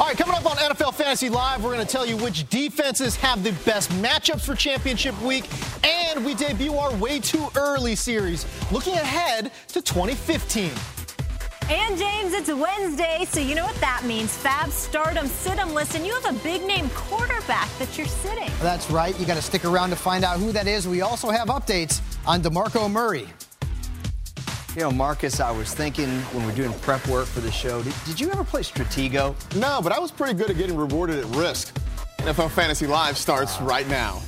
All right, coming up on NFL Fantasy Live, we're going to tell you which defenses have the best matchups for championship week, and we debut our Way Too Early series, looking ahead to 2015. And James, it's Wednesday, so you know what that means. Fab stardom, sit 'em list, and you have a big name quarterback that you're sitting. That's right. You got to stick around to find out who that is. We also have updates on DeMarco Murray. You know, Marcus, I was thinking when we're doing prep work for the show, did, did you ever play Stratego? No, but I was pretty good at getting rewarded at risk. NFL Fantasy Live starts right now.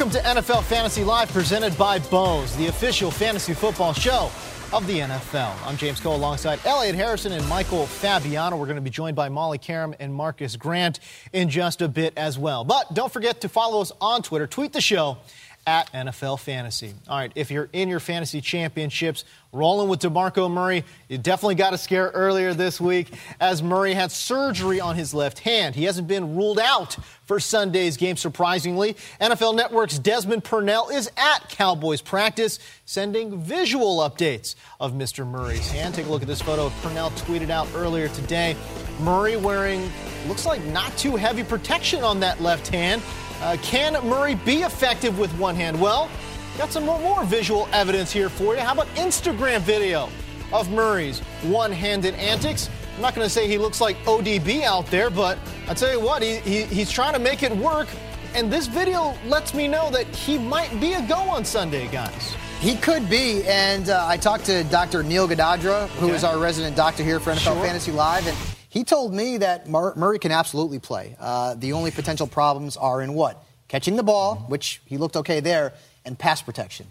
Welcome to NFL Fantasy Live, presented by Bose, the official fantasy football show of the NFL. I'm James Koh alongside Elliot Harrison and Michael Fabiano. We're going to be joined by Molly Qerim and Marcus Grant in just a bit as well. But don't forget to follow us on Twitter. Tweet the show at NFL Fantasy. All right, if you're in your fantasy championships, rolling with DeMarco Murray, you definitely got a scare earlier this week as Murray had surgery on his left hand. He hasn't been ruled out for Sunday's game, surprisingly. NFL Network's Desmond Purnell is at Cowboys practice, sending visual updates of Mr. Murray's hand. Take a look at this photo Purnell tweeted out earlier today. Murray wearing, looks like not too heavy protection on that left hand. Uh, can Murray be effective with one hand? Well, got some more, visual evidence here for you. How about Instagram video of Murray's one handed antics? I'm not going to say he looks like ODB out there, but I tell you what, he, he, he's trying to make it work. And this video lets me know that he might be a go on Sunday, guys. He could be, and uh, I talked to Dr. Neil Ghodadra, who Okay. is our resident doctor here for NFL Sure. Fantasy Live, and he told me that Mur- Murray can absolutely play. Uh, the only potential problems are in what? Catching the ball, which he looked okay there, and pass protection.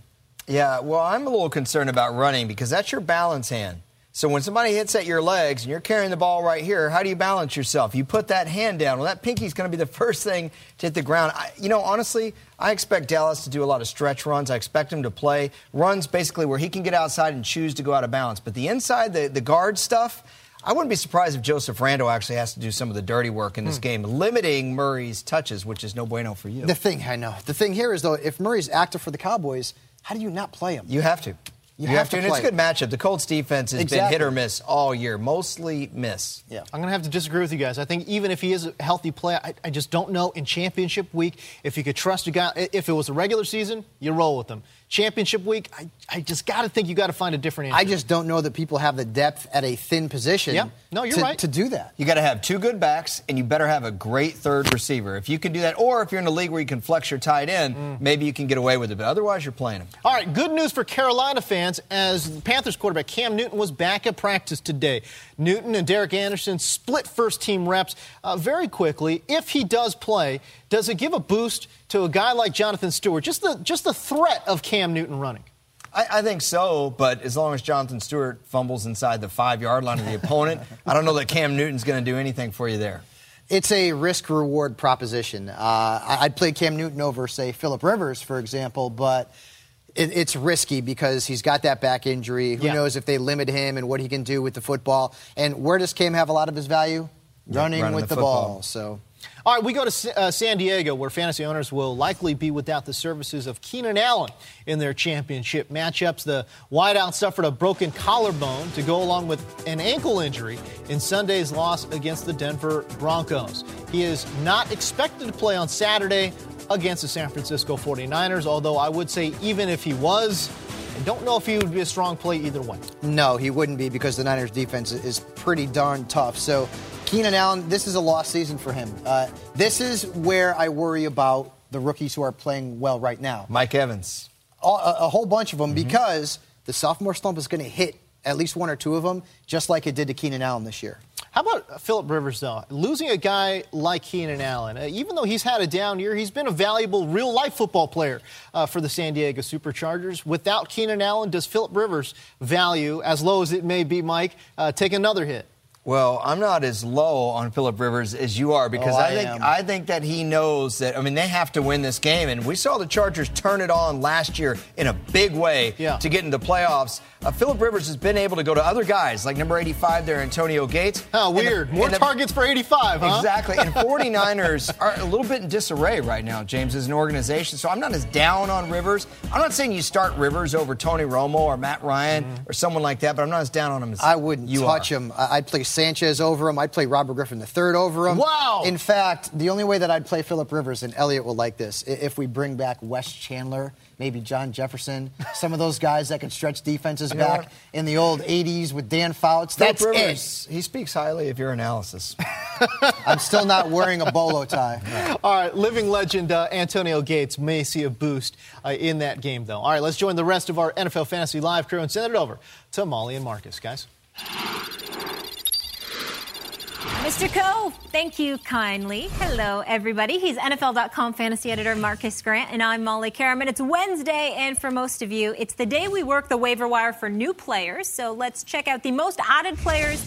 Yeah, well, I'm a little concerned about running because that's your balance hand. So when somebody hits at your legs and you're carrying the ball right here, how do you balance yourself? You put that hand down. Well, that pinky's going to be the first thing to hit the ground. I, you know, honestly, I expect Dallas to do a lot of stretch runs. I expect him to play runs basically where he can get outside and choose to go out of bounds. But the inside, the, the guard stuff, I wouldn't be surprised if Joseph Randle actually has to do some of the dirty work in this hmm. game, limiting Murray's touches, which is no bueno for you. The thing, I know. The thing here is, though, if Murray's active for the Cowboys, how do you not play him? You have to. You You, have have, to to, and it's a good matchup. The Colts defense has been hit or miss all year, mostly miss. Yeah. I'm going to have to disagree with you guys. I think even if he is a healthy player, I, I just don't know in championship week if you could trust a guy. If it was a regular season, you roll with him. Championship week, I, I just got to think you got to find a different answer. I just don't know that people have the depth at a thin position Yeah. No, you're to, right. to do that. You got to have two good backs, and you better have a great third receiver. If you can do that, or if you're in a league where you can flex your tight end, Mm. maybe you can get away with it. But otherwise, you're playing him. All right, good news for Carolina fans as the Panthers quarterback Cam Newton was back at practice today. Newton and Derek Anderson split first team reps uh, very quickly. If he does play, does it give a boost to a guy like Jonathan Stewart? Just the just the threat of Cam Newton running. I, I think so, but as long as Jonathan Stewart fumbles inside the five yard line of the opponent, I don't know that Cam Newton's going to do anything for you there. It's a risk reward proposition. Uh, I- I'd play Cam Newton over, say, Philip Rivers, for example, but it, it's risky because he's got that back injury. Who Yeah. knows if they limit him and what he can do with the football? And where does Cam have a lot of his value? Running running with the the, ball. So All right, we go to uh, San Diego, where fantasy owners will likely be without the services of Keenan Allen in their championship matchups. The wideout suffered a broken collarbone to go along with an ankle injury in Sunday's loss against the Denver Broncos. He is not expected to play on Saturday against the San Francisco 49ers, although I would say even if he was, I don't know if he would be a strong play either way. No, he wouldn't be because the Niners defense is pretty darn tough. So Keenan Allen, this is a lost season for him. Uh, this is where I worry about the rookies who are playing well right now. Mike Evans. A, a, a whole bunch of them because the sophomore slump is going to hit at least one or two of them, just like it did to Keenan Allen this year. How about Philip Rivers, though? Losing a guy like Keenan Allen, uh, even though he's had a down year, he's been a valuable real life football player uh, for the San Diego Superchargers. Without Keenan Allen, does Philip Rivers' value, as low as it may be, Mike, uh, take another hit? Well, I'm not as low on Philip Rivers as you are because Oh, I, I think am. I think that he knows that. I mean, they have to win this game, and we saw the Chargers turn it on last year in a big way Yeah. to get into the playoffs. Uh, Philip Rivers has been able to go to other guys like number 85 there, Antonio Gates. Oh, And the- weird. More the- targets for 85, huh? Exactly. And 49ers are a little bit in disarray right now, James, as an organization. So I'm not as down on Rivers. I'm not saying you start Rivers over Tony Romo or Matt Ryan or someone like that, but I'm not as down on him as I wouldn't you touch are. him. I'd play Sanchez over him. I'd play Robert Griffin III over him. Wow. In fact, the only way that I'd play Philip Rivers, and Elliot will like this, if we bring back Wes Chandler, maybe John Jefferson, some of those guys that could stretch defenses back what? in the old 80s with Dan Fouts. That's it. Rivers, he speaks highly of your analysis. I'm still not wearing a bolo tie. All right, living legend uh, Antonio Gates may see a boost uh, in that game, though. All right, let's join the rest of our NFL Fantasy Live crew and send it over to Molly and Marcus, guys. Mr. Koh, thank you kindly. Hello, everybody. He's NFL.com fantasy editor Marcus Grant, and I'm Molly Qerim. It's Wednesday, and for most of you, it's the day we work the waiver wire for new players. So let's check out the most added players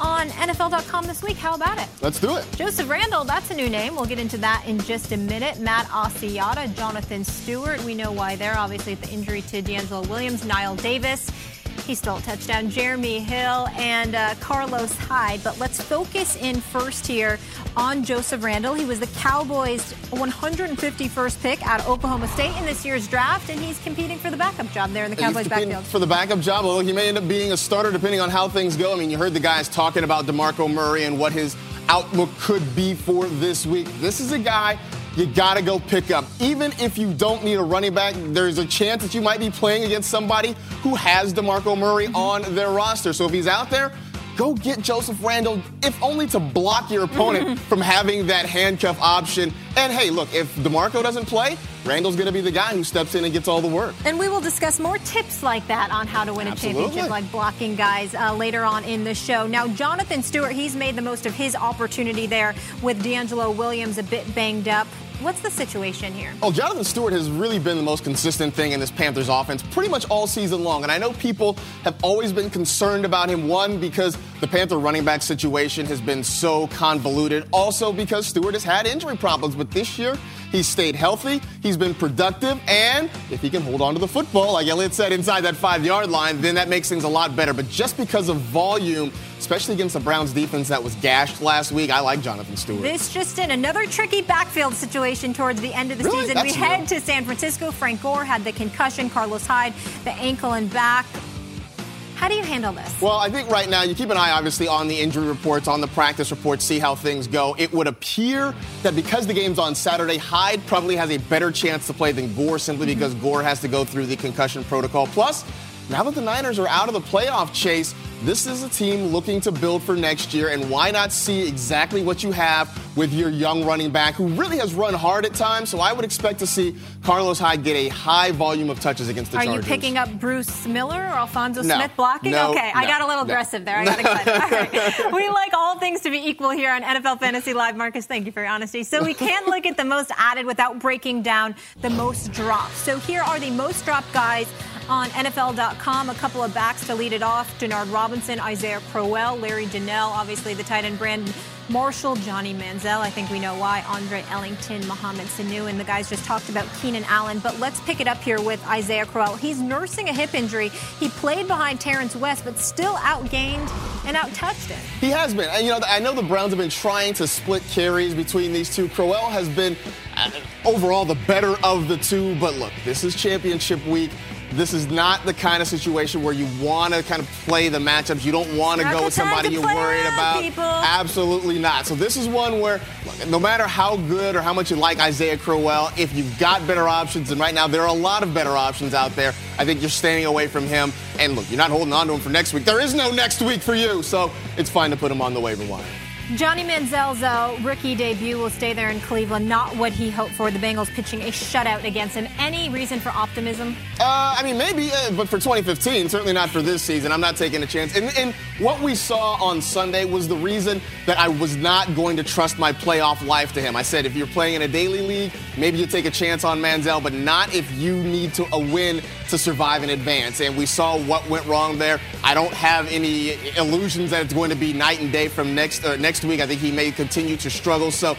on NFL.com this week. How about it? Let's do it. Joseph Randle, that's a new name. We'll get into that in just a minute. Matt Asiata, Jonathan Stewart. We know why they're obviously the injury to DeAngelo Williams, Knile Davis. He stole a touchdown. Jeremy Hill and uh, Carlos Hyde. But let's focus in first here on Joseph Randle. He was the Cowboys' 151st pick out of Oklahoma State in this year's draft, and he's competing for the backup job there in the Cowboys' backfield. For the backup job, although he may end up being a starter depending on how things go. I mean, you heard the guys talking about DeMarco Murray and what his outlook could be for this week. This is a guy you got to go pick up. Even if you don't need a running back, there's a chance that you might be playing against somebody who has DeMarco Murray on their roster. So if he's out there, go get Joseph Randle, if only to block your opponent from having that handcuff option. And hey, look, if DeMarco doesn't play, Randle's going to be the guy who steps in and gets all the work. And we will discuss more tips like that on how to win a championship, like blocking guys, uh, later on in the show. Now, Jonathan Stewart, he's made the most of his opportunity there with DeAngelo Williams a bit banged up. What's the situation here? Oh, Jonathan Stewart has really been the most consistent thing in this Panthers offense pretty much all season long. And I know people have always been concerned about him, one, because the Panther running back situation has been so convoluted, also because Stewart has had injury problems. But this year, he's stayed healthy, he's been productive, and if he can hold on to the football, like Elliot said, inside that five yard line, then that makes things a lot better. But just because of volume, especially against the Browns defense that was gashed last week, I like Jonathan Stewart. This just in another tricky backfield situation towards the end of the Really? season. That's we head new. to San Francisco. Frank Gore had the concussion, Carlos Hyde, the ankle and back. How do you handle this? Well, I think right now you keep an eye, obviously, on the injury reports, on the practice reports, see how things go. It would appear that because the game's on Saturday, Hyde probably has a better chance to play than Gore simply mm-hmm. because Gore has to go through the concussion protocol. Plus, now that the Niners are out of the playoff chase, this is a team looking to build for next year, and why not see exactly what you have with your young running back who really has run hard at times? So I would expect to see Carlos Hyde get a high volume of touches against the Are Chargers. Are you picking up Bruce Miller or Alfonso No. Smith blocking? No, okay, I got a little no. aggressive there. I got excited. Right. We like all things to be equal here on NFL Fantasy Live. Marcus, thank you for your honesty. So we can't look at the most added without breaking down the most dropped. So here are the most dropped guys on NFL.com. A couple of backs to lead it off Denard Robinson, Isaiah Crowell, Larry Donnell, obviously the tight end Brandon Marshall, Johnny Manziel. I think we know why. Andre Ellington, Mohamed Sanu, and the guys just talked about Keenan Allen. But let's pick it up here with Isaiah Crowell. He's nursing a hip injury. He played behind Terrance West, but still outgained and outtouched him. He has been. And, you know, I know the Browns have been trying to split carries between these two. Crowell has been uh, overall the better of the two. But look, this is championship week. This is not the kind of situation where you want to kind of play the matchups. You don't want to go with somebody you're worried about. People. Absolutely not. So this is one where, look, no matter how good or how much you like Isaiah Crowell, if you've got better options, and right now there are a lot of better options out there, I think you're staying away from him. And look, you're not holding on to him for next week. There is no next week for you, so it's fine to put him on the waiver wire. Johnny Manziel's uh, rookie debut will stay there in Cleveland. Not what he hoped for. The Bengals pitching a shutout against him. Any reason for optimism? Uh, I mean, maybe, uh, but for 2015, certainly not for this season. I'm not taking a chance. And, and, what we saw on Sunday was the reason that I was not going to trust my playoff life to him. I said, if you're playing in a daily league, maybe you take a chance on Manziel, but not if you need to a win to survive in advance. And we saw what went wrong there. I don't have any illusions that it's going to be night and day from next uh, next week. I think he may continue to struggle. So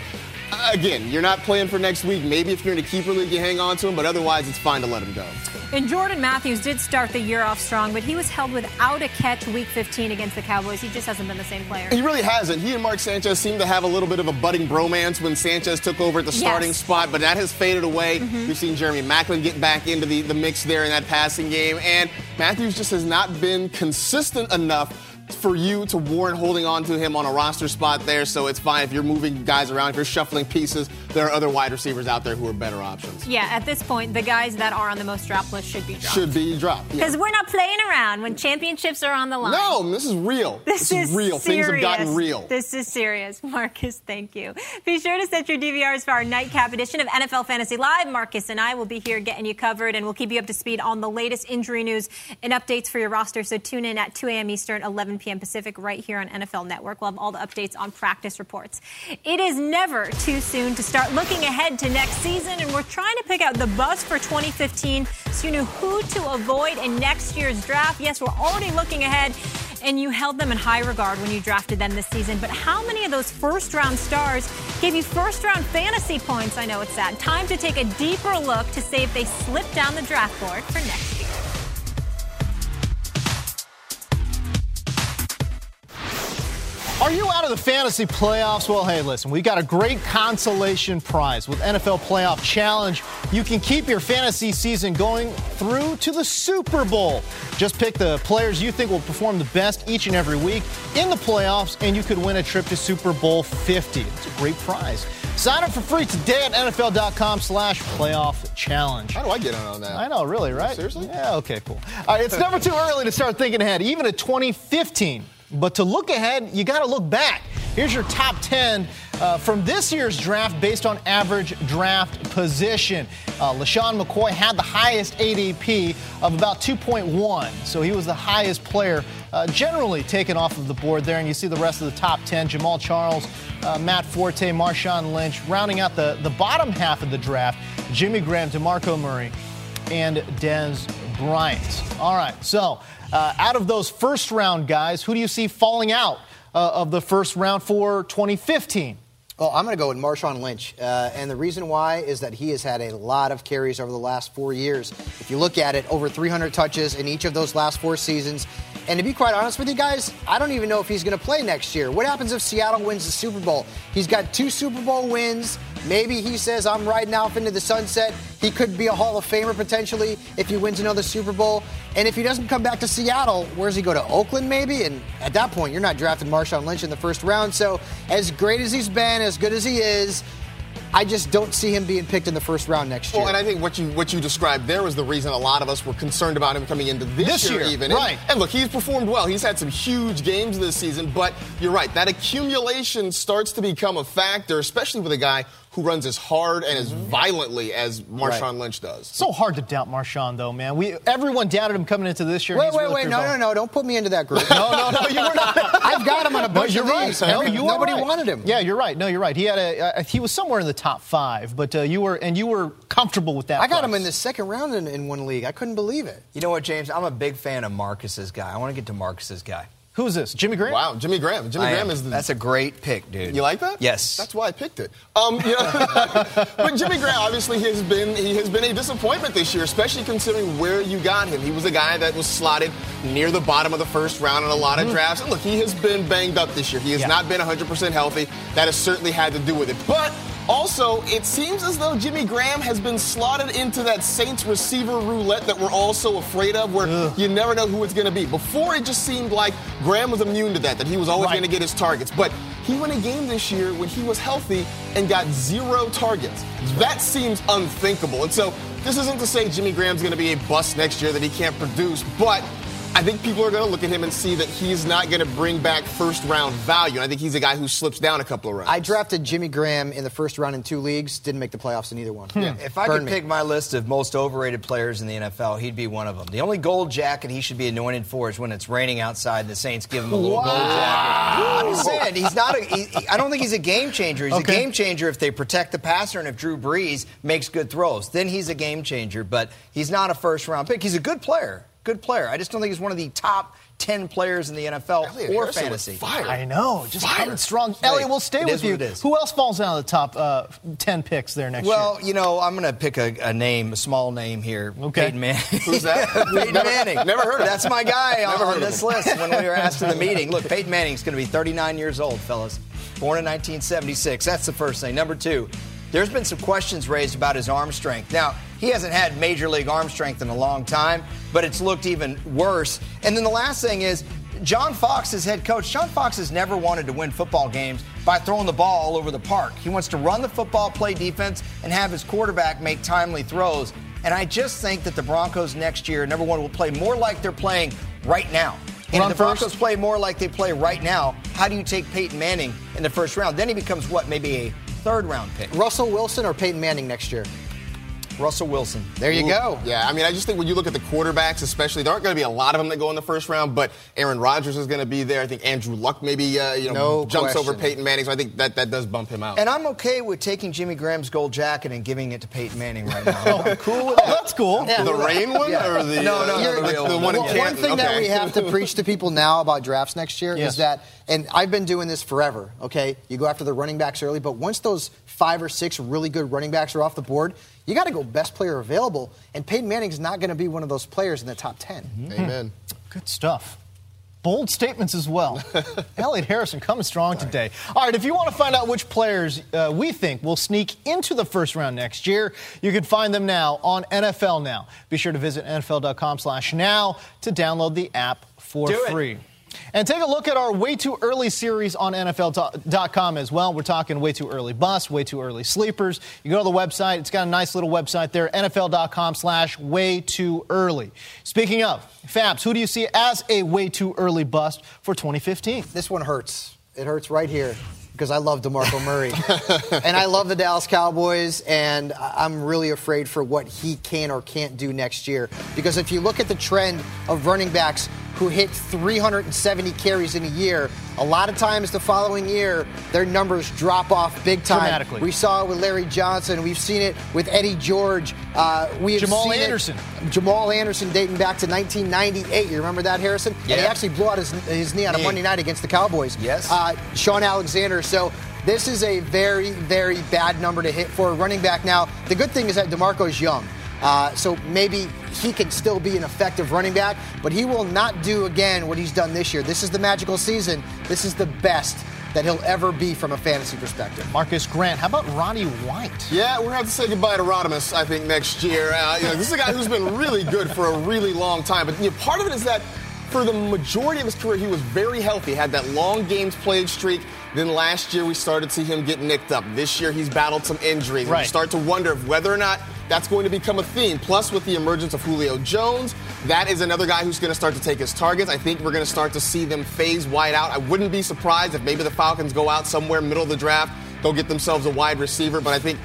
again, you're not playing for next week. Maybe if you're in a keeper league, you hang on to him, but otherwise, it's fine to let him go. And Jordan Matthews did start the year off strong, but he was held without a catch week 15 against the Cowboys. He just hasn't been the same player. He really hasn't. He and Mark Sanchez seem to have a little bit of a budding bromance when Sanchez took over at the starting yes. spot, but that has faded away. Mm-hmm. We've seen Jeremy Maclin get back into the, the mix there in that passing game, and Matthews just has not been consistent enough for you to warrant holding on to him on a roster spot there. So it's fine if you're moving guys around, if you're shuffling pieces. There are other wide receivers out there who are better options. Yeah, at this point, the guys that are on the most drop list should be dropped. Should be dropped. Because yeah. we're not playing around when championships are on the line. No, this is real. This, this is, real. Serious. Things have gotten real. This is serious. Marcus, thank you. Be sure to set your DVRs for our nightcap edition of NFL Fantasy Live. Marcus and I will be here getting you covered, and we'll keep you up to speed on the latest injury news and updates for your roster. So tune in at 2 a.m. Eastern, 11 p.m. Pacific, right here on NFL Network. We'll have all the updates on practice reports. It is never too soon to start looking ahead to next season, and we're trying to pick out the buzz for 2015 so you know who to avoid in next year's draft. Yes, we're already looking ahead and you held them in high regard when you drafted them this season. But how many of those first round stars gave you first round fantasy points? I know it's sad. Time to take a deeper look to see if they slip down the draft board for next Are you out of the fantasy playoffs? Well, hey, listen, we got a great consolation prize with NFL Playoff Challenge. You can keep your fantasy season going through to the Super Bowl. Just pick the players you think will perform the best each and every week in the playoffs, and you could win a trip to Super Bowl 50. It's a great prize. Sign up for free today at NFL.com slash playoff challenge. How do I get in on that? I know, really, right? Seriously? Yeah, okay, cool. All right, it's never too early to start thinking ahead, even at 2015. But to look ahead, you got to look back. Here's your top 10 uh, from this year's draft based on average draft position. Uh, LeSean McCoy had the highest ADP of about 2.1, so he was the highest player uh, generally taken off of the board there. And you see the rest of the top 10 Jamaal Charles, uh, Matt Forte, Marshawn Lynch, rounding out the, the bottom half of the draft Jimmy Graham, DeMarco Murray, and Dez Bryant. All right, so uh, out of those first round guys, who do you see falling out uh, of the first round for 2015? Well, I'm going to go with Marshawn Lynch. Uh, and the reason why is that he has had a lot of carries over the last four years. If you look at it, over 300 touches in each of those last four seasons. And to be quite honest with you guys, I don't even know if he's going to play next year. What happens if Seattle wins the Super Bowl? He's got two Super Bowl wins. Maybe he says, I'm riding off into the sunset. He could be a Hall of Famer potentially if he wins another Super Bowl. And if he doesn't come back to Seattle, where does he go to Oakland maybe? And at that point, you're not drafting Marshawn Lynch in the first round. So, as great as he's been, as good as he is, I just don't see him being picked in the first round next year. Well, and I think what you what you described there was the reason a lot of us were concerned about him coming into this, this year, year, even. Right. And, and, look, he's performed well. He's had some huge games this season, but you're right. That accumulation starts to become a factor, especially with a guy who runs as hard and as violently as Marshawn right. Lynch does. So hard to doubt Marshawn, though, man. We everyone doubted him coming into this year. Wait, wait, really wait! No, no, no! Don't put me into that group. no, no, no! You were not. I've got him on a bunch no, you're of right. these. No, you Nobody right. wanted him. Yeah, you're right. No, you're right. He had a uh, he was somewhere in the top five, but uh, you were and you were comfortable with that. I got price. him in the second round in, in one league. I couldn't believe it. You know what, James? I'm a big fan of Marcus's guy. I want to get to Marcus's guy. Who's this? Jimmy Graham? Wow, Jimmy Graham. Jimmy I Graham am. is the. That's a great pick, dude. You like that? Yes. That's why I picked it. Um, you know, but Jimmy Graham obviously has been he has been a disappointment this year, especially considering where you got him. He was a guy that was slotted near the bottom of the first round in a lot of mm-hmm. drafts. And look, he has been banged up this year. He has yeah. not been 100% healthy. That has certainly had to do with it. But also, it seems as though Jimmy Graham has been slotted into that Saints receiver roulette that we're all so afraid of, where Ugh. you never know who it's going to be. Before, it just seemed like Graham was immune to that, that he was always right. going to get his targets. But he won a game this year when he was healthy and got zero targets. That seems unthinkable. And so, this isn't to say Jimmy Graham's going to be a bust next year, that he can't produce, but I think people are going to look at him and see that he's not going to bring back first round value. And I think he's a guy who slips down a couple of rounds. I drafted Jimmy Graham in the first round in two leagues, didn't make the playoffs in either one. Hmm. Yeah. If I Burn could me. pick my list of most overrated players in the NFL, he'd be one of them. The only gold jacket he should be anointed for is when it's raining outside and the Saints give him a little wow. gold jacket. I'm just saying, he's not a, he, I don't think he's a game changer. He's okay. a game changer if they protect the passer and if Drew Brees makes good throws. Then he's a game changer, but he's not a first round pick. He's a good player good player. I just don't think he's one of the top 10 players in the NFL Elliot or Harrison fantasy. Fire. I know, just fire. coming strong. Hey, Elliot, we'll stay with you. Who else falls down the top uh, 10 picks there next well, year? Well, you know, I'm going to pick a, a, name, a small name here. Okay. Peyton Manning. Who's that? Peyton never, Manning. Never heard of that. That's my guy never on, on this list when we were asked in the meeting. Look, Peyton Manning's going to be 39 years old, fellas. Born in 1976. That's the first thing. Number two, there's been some questions raised about his arm strength. Now, he hasn't had major league arm strength in a long time, but it's looked even worse. And then the last thing is, John Fox is head coach. John Fox has never wanted to win football games by throwing the ball all over the park. He wants to run the football, play defense, and have his quarterback make timely throws. And I just think that the Broncos next year, number one, will play more like they're playing right now. And if the Broncos play more like they play right now, how do you take Peyton Manning in the first round? Then he becomes what, maybe a third round pick. Russell Wilson or Peyton Manning next year? Russell Wilson. There you Ooh, go. Yeah, I mean, I just think when you look at the quarterbacks, especially, there aren't going to be a lot of them that go in the first round, but Aaron Rodgers is going to be there. I think Andrew Luck maybe uh, you know no jumps question. over Peyton Manning, so I think that, that does bump him out. And I'm okay with taking Jimmy Graham's gold jacket and giving it to Peyton Manning right now. I'm cool with that. That's cool. Yeah. The rain one yeah. or the no, no, uh, no, the, the, the one in One thing okay. that we have to preach to people now about drafts next year yes. is that, and I've been doing this forever. Okay, you go after the running backs early, but once those five or six really good running backs are off the board, you got to go best player available. And Peyton Manning's not going to be one of those players in the top 10. Mm-hmm. Amen. Good stuff. Bold statements as well. Elliot Harrison coming strong today. All right, if you want to find out which players uh, we think will sneak into the first round next year, you can find them now on NFL Now. Be sure to visit NFL.com slash now to download the app for Do free. It. And take a look at our Way Too Early series on NFL.com as well. We're talking way too early bust, way too early sleepers. You go to the website, it's got a nice little website there, NFL.com slash way too early. Speaking of, Fabs, who do you see as a way too early bust for 2015? This one hurts. It hurts right here because I love DeMarco Murray. and I love the Dallas Cowboys, and I'm really afraid for what he can or can't do next year. Because if you look at the trend of running backs who hit 370 carries in a year, a lot of times the following year, their numbers drop off big time. Dramatically. We saw it with Larry Johnson. We've seen it with Eddie George. Uh, we have Jamal seen Anderson. It, Jamal Anderson dating back to 1998. You remember that, Harrison? Yeah. And he actually blew out his, his knee on a Monday night against the Cowboys. Yes. Uh, Shaun Alexander. So this is a very, very bad number to hit for a running back. Now, the good thing is that DeMarco's young. Uh, so maybe he can still be an effective running back, but he will not do again what he's done this year. This is the magical season. This is the best that he'll ever be from a fantasy perspective. Marcus Grant. How about Roddy White? Yeah, we're going to have to say goodbye to Rodimus, I think, next year. Uh, you know, this is a guy who's been really good for a really long time, but you know, part of it is that for the majority of his career, he was very healthy, had that long games played streak. Then last year, we started to see him get nicked up. This year, he's battled some injuries. Right. And you start to wonder if whether or not that's going to become a theme. Plus, with the emergence of Julio Jones, that is another guy who's going to start to take his targets. I think we're going to start to see them phase wide out. I wouldn't be surprised if maybe the Falcons go out somewhere middle of the draft go get themselves a wide receiver. But I think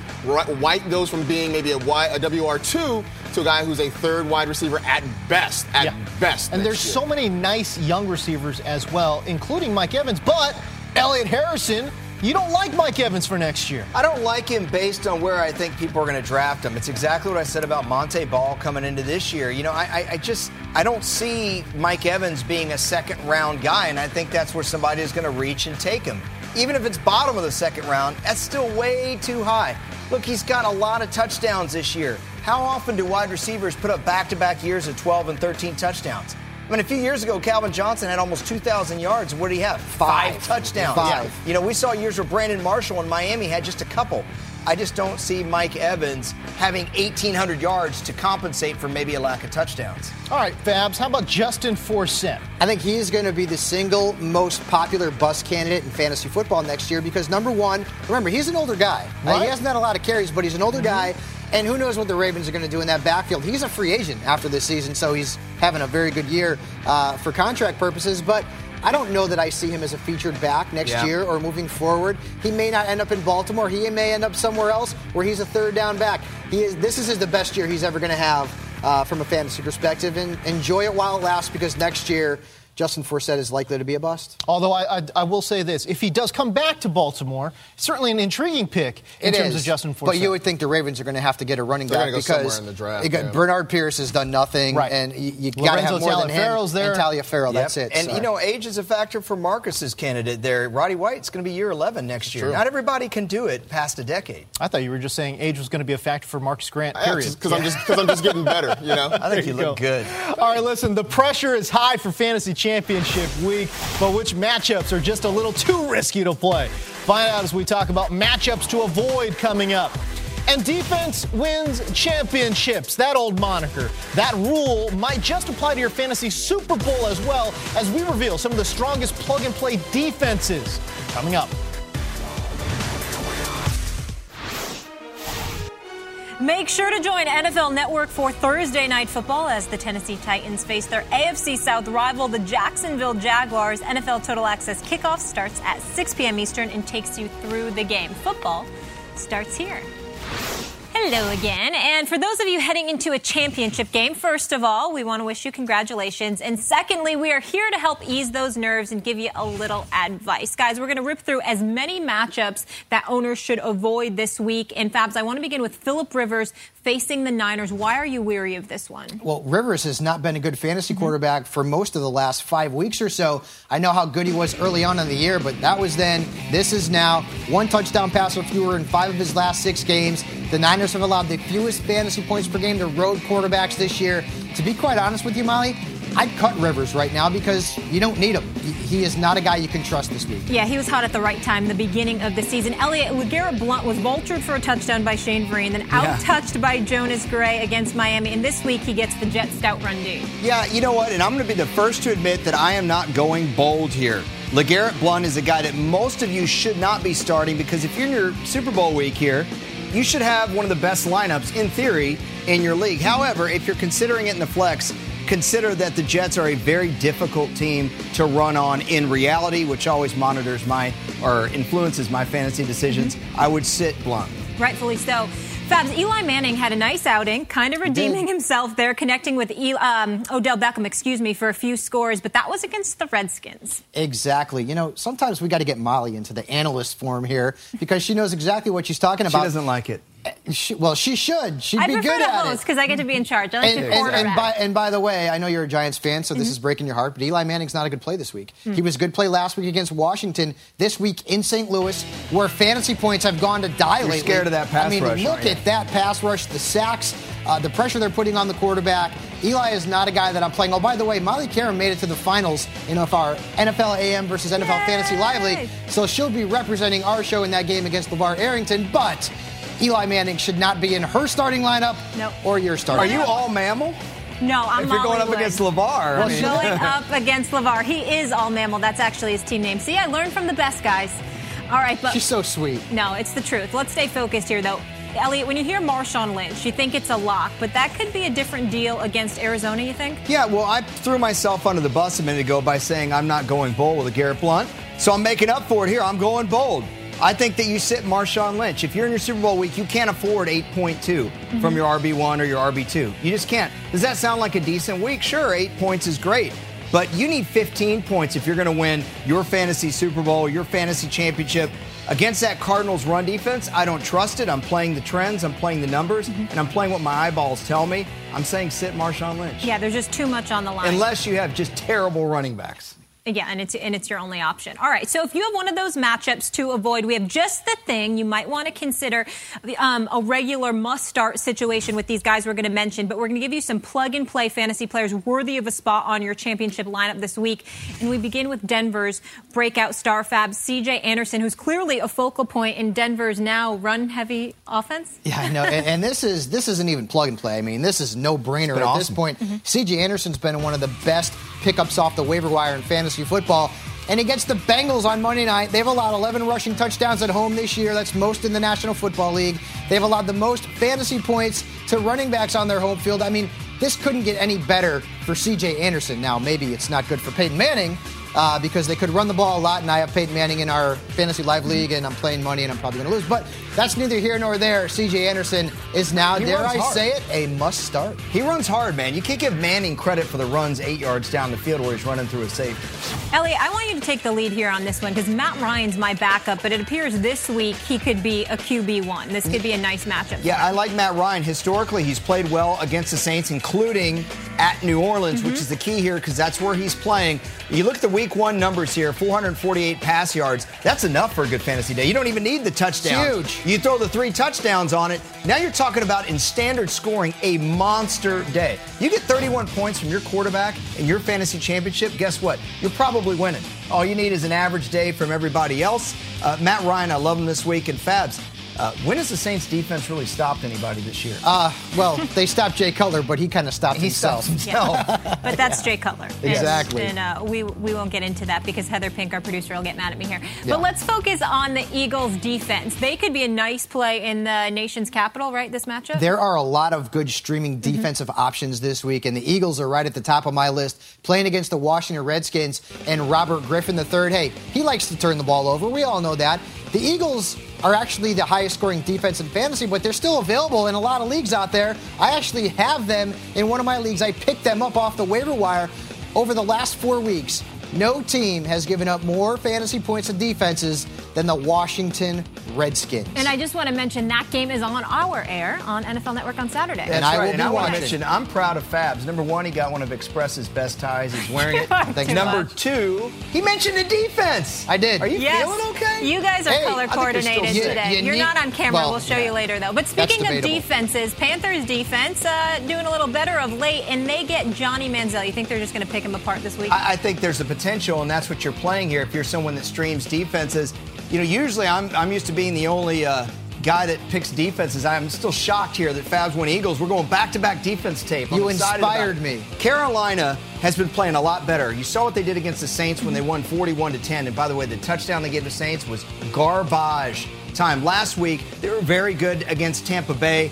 White goes from being maybe a, y, a WR2 to a guy who's a third wide receiver at best. At yeah. best. And there's year. so many nice young receivers as well, including Mike Evans. But Elliot Harrison you don't like Mike Evans for next year. I don't like him based on where I think people are going to draft him. It's exactly what I said about Montee Ball coming into this year. You know, I, I just I don't see Mike Evans being a second round guy, and I think that's where somebody is going to reach and take him. Even if it's bottom of the second round, that's still way too high. Look, he's got a lot of touchdowns this year. How often do wide receivers put up back to back years of 12 and 13 touchdowns? I mean, a few years ago, Calvin Johnson had almost 2,000 yards. What did he have? Five, Five touchdowns. Five. Yeah. You know, we saw years where Brandon Marshall in Miami had just a couple. I just don't see Mike Evans having 1,800 yards to compensate for maybe a lack of touchdowns. All right, Fabs, how about Justin Forsett? I think he is going to be the single most popular bus candidate in fantasy football next year because, number one, remember, he's an older guy. Right. Uh, he hasn't had a lot of carries, but he's an older mm-hmm. guy. And who knows what the Ravens are going to do in that backfield? He's a free agent after this season, so he's having a very good year uh, for contract purposes. But I don't know that I see him as a featured back next yeah. year or moving forward. He may not end up in Baltimore. He may end up somewhere else where he's a third down back. He is. This is the best year he's ever going to have uh, from a fantasy perspective, and enjoy it while it lasts because next year Justin Forsett is likely to be a bust. Although I, I, I, will say this: if he does come back to Baltimore, certainly an intriguing pick in it terms is. of Justin Forsett. But you would think the Ravens are going to have to get a running They're back because in the draft, got, yeah. Bernard Pierce has done nothing, right. and you, you got to have more than him. there. And Taliaferro, yep. that's it. And you know, age is a factor for Marcus's candidate there. Roddy White's going to be year 11 next year. True. Not everybody can do it past a decade. I thought you were just saying age was going to be a factor for Marcus Grant. Period. Because yeah, I'm just because I'm just getting better. You know. I think you, you look go. good. All right, listen. The pressure is high for fantasy championship week, but which matchups are just a little too risky to play? Find out as we talk about matchups to avoid coming up. And defense wins championships. That old moniker. That rule might just apply to your fantasy Super Bowl as well as we reveal some of the strongest plug and play defenses coming up. Make sure to join NFL Network for Thursday Night Football as the Tennessee Titans face their AFC South rival, the Jacksonville Jaguars. NFL Total Access kickoff starts at 6 p.m. Eastern and takes you through the game. Football starts here. Hello again. And for those of you heading into a championship game, first of all, we want to wish you congratulations. And secondly, we are here to help ease those nerves and give you a little advice. Guys, we're going to rip through as many matchups that owners should avoid this week. And Fabs, I want to begin with Philip Rivers facing the Niners. Why are you weary of this one? Well, Rivers has not been a good fantasy mm-hmm. quarterback for most of the last five weeks or so. I know how good he was early on in the year, but that was then. This is now. One touchdown pass or fewer in five of his last six games. The Niners have allowed the fewest fantasy points per game to road quarterbacks this year. To be quite honest with you, Molly, I'd cut Rivers right now because you don't need him. He is not a guy you can trust this week. Yeah, he was hot at the right time, the beginning of the season. Elliot LeGarrette Blunt was vultured for a touchdown by Shane Vereen, then out-touched yeah. by Jonas Gray against Miami, and this week he gets the jet stout run D. Yeah, you know what? And I'm going to be the first to admit that I am not going bold here. LeGarrette Blunt is a guy that most of you should not be starting because if you're in your Super Bowl week here, you should have one of the best lineups in theory in your league. However, if you're considering it in the flex, consider that the Jets are a very difficult team to run on in reality, which always monitors my or influences my fantasy decisions. Mm-hmm. I would sit Blunt. Rightfully so. Fabs, Eli Manning had a nice outing, kind of redeeming himself there, connecting with Eli, um, Odell Beckham, excuse me, for a few scores, but that was against the Redskins. Exactly. You know, sometimes we got to get Molly into the analyst form here because she knows exactly what she's talking about. She doesn't like it. She, well, she should. She'd I be good at host because I get to be in charge. I like and, and, and, by, and by the way, I know you're a Giants fan, so this mm-hmm. is breaking your heart. But Eli Manning's not a good play this week. Mm-hmm. He was a good play last week against Washington. This week in St. Louis, where fantasy points have gone to die you're lately. Scared of that pass I mean, rush, look at that pass rush, the sacks, uh, the pressure they're putting on the quarterback. Eli is not a guy that I'm playing. Oh, by the way, Molly Qerim made it to the finals in our NFL AM versus NFL Yay! Fantasy Live League, so she'll be representing our show in that game against LaVar Arrington. But Eli Manning should not be in her starting lineup nope. or your starting. Lineup. Are you all mammal? No, I'm. Not. If you're going up against LaVar, well, I mean. going up against LaVar, he is all mammal. That's actually his team name. See, I learned from the best guys. All right, but she's so sweet. No, it's the truth. Let's stay focused here, though. Elliot, when you hear Marshawn Lynch, you think it's a lock, but that could be a different deal against Arizona, you think? Yeah, well, I threw myself under the bus a minute ago by saying I'm not going bold with a Garrett Blunt. So I'm making up for it here. I'm going bold. I think that you sit Marshawn Lynch. If you're in your Super Bowl week, you can't afford 8.2 mm-hmm. from your RB1 or your RB2. You just can't. Does that sound like a decent week? Sure, eight points is great. But you need 15 points if you're going to win your fantasy Super Bowl, your fantasy championship. Against that Cardinals run defense, I don't trust it. I'm playing the trends, I'm playing the numbers, mm-hmm. and I'm playing what my eyeballs tell me. I'm saying sit Marshawn Lynch. Yeah, there's just too much on the line. Unless you have just terrible running backs. Yeah, and it's and it's your only option. All right, so if you have one of those matchups to avoid, we have just the thing you might want to consider um, a regular must-start situation with these guys we're going to mention. But we're going to give you some plug-and-play fantasy players worthy of a spot on your championship lineup this week. And we begin with Denver's breakout star fab, C.J. Anderson, who's clearly a focal point in Denver's now run-heavy offense. Yeah, I know. and, and, this is this isn't even plug-and-play. I mean, this is no-brainer at awesome. this point. Mm-hmm. C.J. Anderson's been one of the best pickups off the waiver wire in fantasy football. And against the Bengals on Monday night, they've allowed 11 rushing touchdowns at home this year. That's most in the National Football League. They've allowed the most fantasy points to running backs on their home field. I mean, this couldn't get any better for CJ Anderson. Now, maybe it's not good for Peyton Manning, uh, because they could run the ball a lot, and I have Peyton Manning in our fantasy live league, and I'm playing money, and I'm probably going to lose. But that's neither here nor there. C.J. Anderson is now, he dare I hard. say it, a must start. He runs hard, man. You can't give Manning credit for the runs eight yards down the field where he's running through a safety. Ellie, I want you to take the lead here on this one because Matt Ryan's my backup, but it appears this week he could be a QB one. This could be a nice matchup. Yeah, I like Matt Ryan. Historically, he's played well against the Saints, including at New Orleans, mm-hmm. which is the key here because that's where he's playing. You look at the week one numbers here 448 pass yards. That's enough for a good fantasy day. You don't even need the touchdown. Huge. You throw the three touchdowns on it. Now you're talking about in standard scoring a monster day. You get 31 points from your quarterback in your fantasy championship. Guess what? You're probably winning. All you need is an average day from everybody else. Uh, Matt Ryan, I love him this week. And Fabs, uh, when has the Saints defense really stopped anybody this year? Uh, well, they stopped Jay Cutler, but he kind of stopped he himself. Stopped himself. Yeah. but that's Jay Cutler. exactly. And, and uh, we, we won't get into that because Heather Pink, our producer, will get mad at me here. Yeah. But let's focus on the Eagles' defense. They could be a nice play in the nation's capital, right, this matchup? There are a lot of good streaming mm-hmm. defensive mm-hmm. options this week, and the Eagles are right at the top of my list, playing against the Washington Redskins and Robert Griffin III. Hey, he likes to turn the ball over. We all know that. The Eagles are actually the highest scoring defense in fantasy, but they're still available in a lot of leagues out there. I actually have them in one of my leagues. I picked them up off the waiver wire over the last four weeks. No team has given up more fantasy points to defenses than the Washington Redskins. And I just want to mention that game is on our air on NFL Network on Saturday. and I, will and I want to mention I'm proud of Fabs. Number one, he got one of Express's best ties. He's wearing it. Number much. two, he mentioned the defense. I did. Are you yes. feeling okay? You guys are hey, color coordinated today. You, are not on camera. Well, we'll show yeah. you later though. But speaking of defenses, Panthers defense uh, doing a little better of late, and they get Johnny Manziel. You think they're just going to pick him apart this week? I, I think there's a potential, and that's what you're playing here. If you're someone that streams defenses, you know, usually I'm, I'm used to being the only uh, guy that picks defenses. I'm still shocked here that Fabs won Eagles. We're going back to back defense tape. I'm you inspired me. Carolina has been playing a lot better. You saw what they did against the Saints when they won 41 to 10. And by the way, the touchdown they gave the Saints was garbage time. Last week, they were very good against Tampa Bay.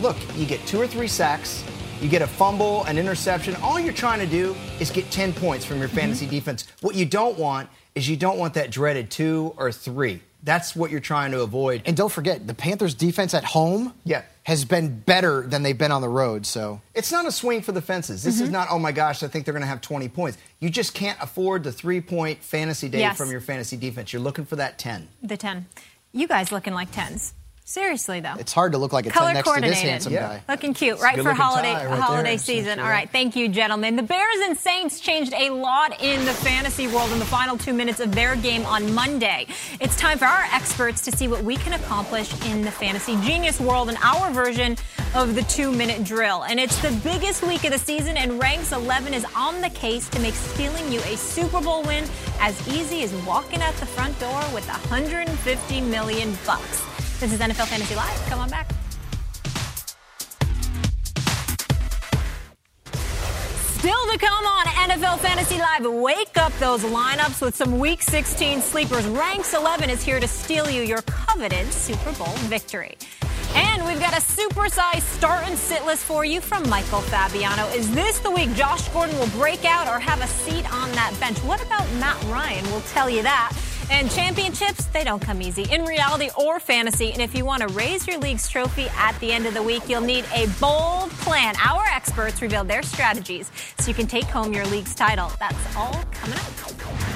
Look, you get two or three sacks. You get a fumble, an interception. All you're trying to do is get 10 points from your fantasy mm-hmm. defense. What you don't want is you don't want that dreaded two or three. That's what you're trying to avoid. And don't forget, the Panthers' defense at home yeah. has been better than they've been on the road. So it's not a swing for the fences. This mm-hmm. is not, oh my gosh, I think they're going to have 20 points. You just can't afford the three point fantasy day yes. from your fantasy defense. You're looking for that 10. The 10. You guys looking like 10s. Seriously, though. It's hard to look like a Color 10 next to this handsome yeah. guy. Looking cute, right, for holiday right holiday season. All right, thank you, gentlemen. The Bears and Saints changed a lot in the fantasy world in the final two minutes of their game on Monday. It's time for our experts to see what we can accomplish in the fantasy genius world and our version of the two minute drill. And it's the biggest week of the season, and Ranks 11 is on the case to make stealing you a Super Bowl win as easy as walking out the front door with 150 million bucks. This is NFL Fantasy Live. Come on back. Still to come on NFL Fantasy Live. Wake up those lineups with some Week 16 sleepers. Ranks 11 is here to steal you your coveted Super Bowl victory. And we've got a supersized start and sit list for you from Michael Fabiano. Is this the week Josh Gordon will break out or have a seat on that bench? What about Matt Ryan? We'll tell you that. And championships, they don't come easy in reality or fantasy. And if you want to raise your league's trophy at the end of the week, you'll need a bold plan. Our experts reveal their strategies so you can take home your league's title. That's all coming up.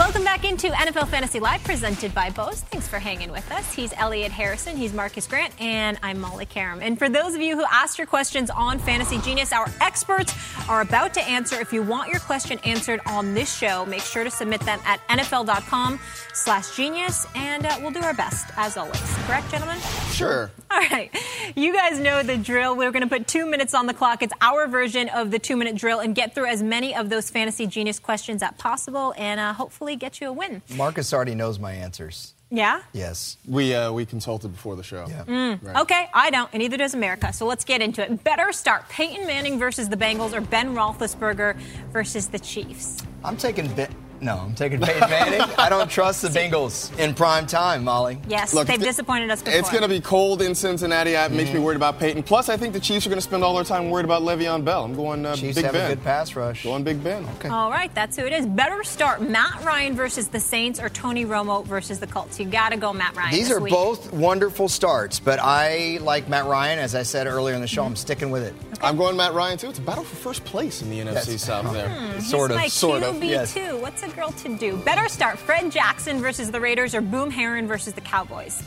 Welcome back into NFL Fantasy Live, presented by Bose. Thanks for hanging with us. He's Elliot Harrison, he's Marcus Grant, and I'm Molly Qerim. And for those of you who asked your questions on Fantasy Genius, our experts are about to answer. If you want your question answered on this show, make sure to submit them at nfl.com slash genius, and uh, we'll do our best, as always. Correct, gentlemen? Sure. All right. You guys know the drill. We're going to put two minutes on the clock. It's our version of the two minute drill and get through as many of those Fantasy Genius questions as possible and uh, hopefully get you a win. Marcus already knows my answers. Yeah? Yes. We uh, we consulted before the show. Yeah. Mm. Right. Okay, I don't, and neither does America. So let's get into it. Better start Peyton Manning versus the Bengals or Ben Roethlisberger versus the Chiefs. I'm taking Ben. No, I'm taking Peyton Manning. I don't trust the Bengals in prime time, Molly. Yes, Look, they've th- disappointed us before. It's going to be cold in Cincinnati. It makes me mm. worried about Peyton. Plus, I think the Chiefs are going to spend all their time worried about Le'Veon Bell. I'm going uh, Chiefs Big have Ben. a good pass rush. Going Big Ben. Okay. All right, that's who it is. Better start Matt Ryan versus the Saints or Tony Romo versus the Colts. You got to go Matt Ryan. These this are week. both wonderful starts, but I like Matt Ryan. As I said earlier in the show, mm-hmm. I'm sticking with it. I'm going Matt Ryan too. It's a battle for first place in the NFC Yes. South hmm, there. He's Sort of, my sort of, QB yes. too. What's a girl to do? Better start Fred Jackson versus the Raiders or Boom Herron versus the Cowboys.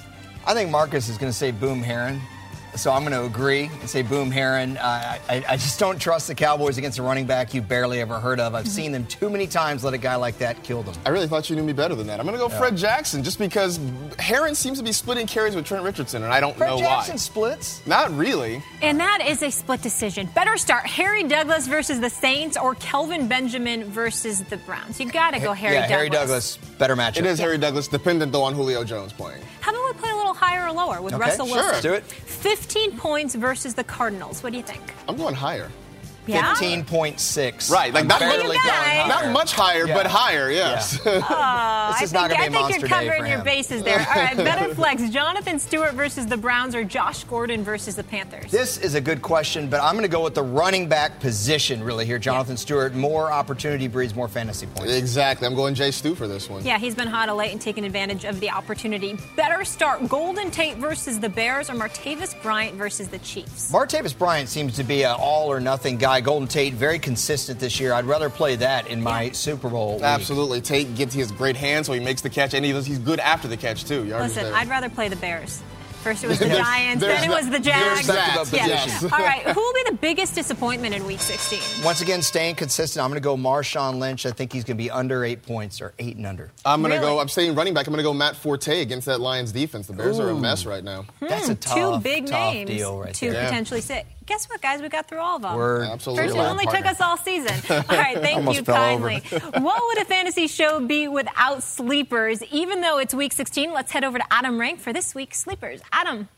I think Marcus is going to say Boom Herron. So I'm going to agree and say Boom Herron. Uh, I, I just don't trust the Cowboys against a running back you barely ever heard of. I've seen them too many times let a guy like that kill them. I really thought you knew me better than that. I'm going to go Fred Jackson just because Herron seems to be splitting carries with Trent Richardson, and I don't Fred know Jackson why. splits. Not really. And that is a split decision. Better start Harry Douglas versus the Saints or Kelvin Benjamin versus the Browns. You got to go Harry yeah, Douglas. Harry Douglas, better matchup. It is Harry Douglas, dependent though on Julio Jones playing. How about we play a little higher or lower with Okay, Russell sure. Wilson? Let's do it. 15 points versus the Cardinals. What do you think? I'm going higher. Yeah. 15.6. Right, like not, barely You going guys. not much higher, Yeah. but higher, yes. Oh, This I is think, not gonna be I a think you're covering your bases there. All right, better flex. Jonathan Stewart versus the Browns or Josh Gordon versus the Panthers? This is a good question, but I'm going to go with the running back position really here. Jonathan Stewart, more opportunity breeds more fantasy points. exactly. I'm going Jay Stu for this one. Yeah, he's been hot of late and taking advantage of the opportunity. Better start Golden Tate versus the Bears or Martavis Bryant versus the Chiefs? Martavis Bryant seems to be an all or nothing guy. Golden Tate, very consistent this year. I'd rather play that in my Super Bowl. league. Absolutely. Tate gets his great hands, so he makes the catch, and he, he's good after the catch, too. Yardage Listen. I'd rather play the Bears. First it was the There's- Giants, there's then it was the there's Jags. that, Yeah. yes. All right, who will be the biggest disappointment in Week 16? Once again, staying consistent. I'm going to go Marshawn Lynch. I think he's going to be under eight points or eight and under. I'm going to Really? go, I'm staying running back, I'm going to go Matt Forte against that Lions defense. The Bears are a mess right now. That's a tough, Hmm, Two big tough names deal right to there. Potentially sit. Guess what, guys? We got through all of them. Word. Absolutely. First, it only took us all season. All right, thank you kindly. what would a fantasy show be without sleepers? Even though it's week 16, let's head over to Adam Rank for this week's sleepers. Adam.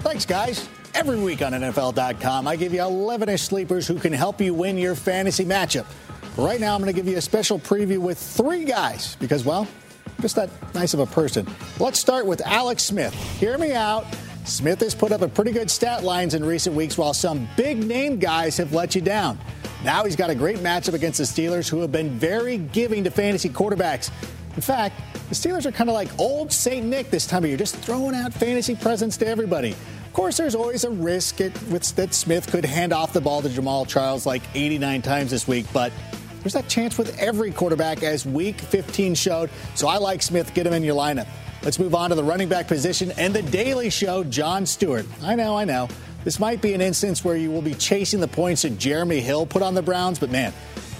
Thanks, guys. Every week on NFL.com, I give you 11 ish sleepers who can help you win your fantasy matchup. Right now, I'm going to give you a special preview with three guys because, well, I'm just that nice of a person. Let's start with Alex Smith. Hear me out. Smith has put up a pretty good stat lines in recent weeks while some big name guys have let you down. Now he's got a great matchup against the Steelers, who have been very giving to fantasy quarterbacks. In fact, the Steelers are kind of like old St. Nick this time of year, just throwing out fantasy presents to everybody. Of course, there's always a risk it, that Smith could hand off the ball to Jamaal Charles like 89 times this week, but there's that chance with every quarterback, as Week 15 showed. So I like Smith. Get him in your lineup. Let's move on to the running back position and the Daily Show. Jon Stewart. I know, I know. This might be an instance where you will be chasing the points that Jeremy Hill put on the Browns, but man,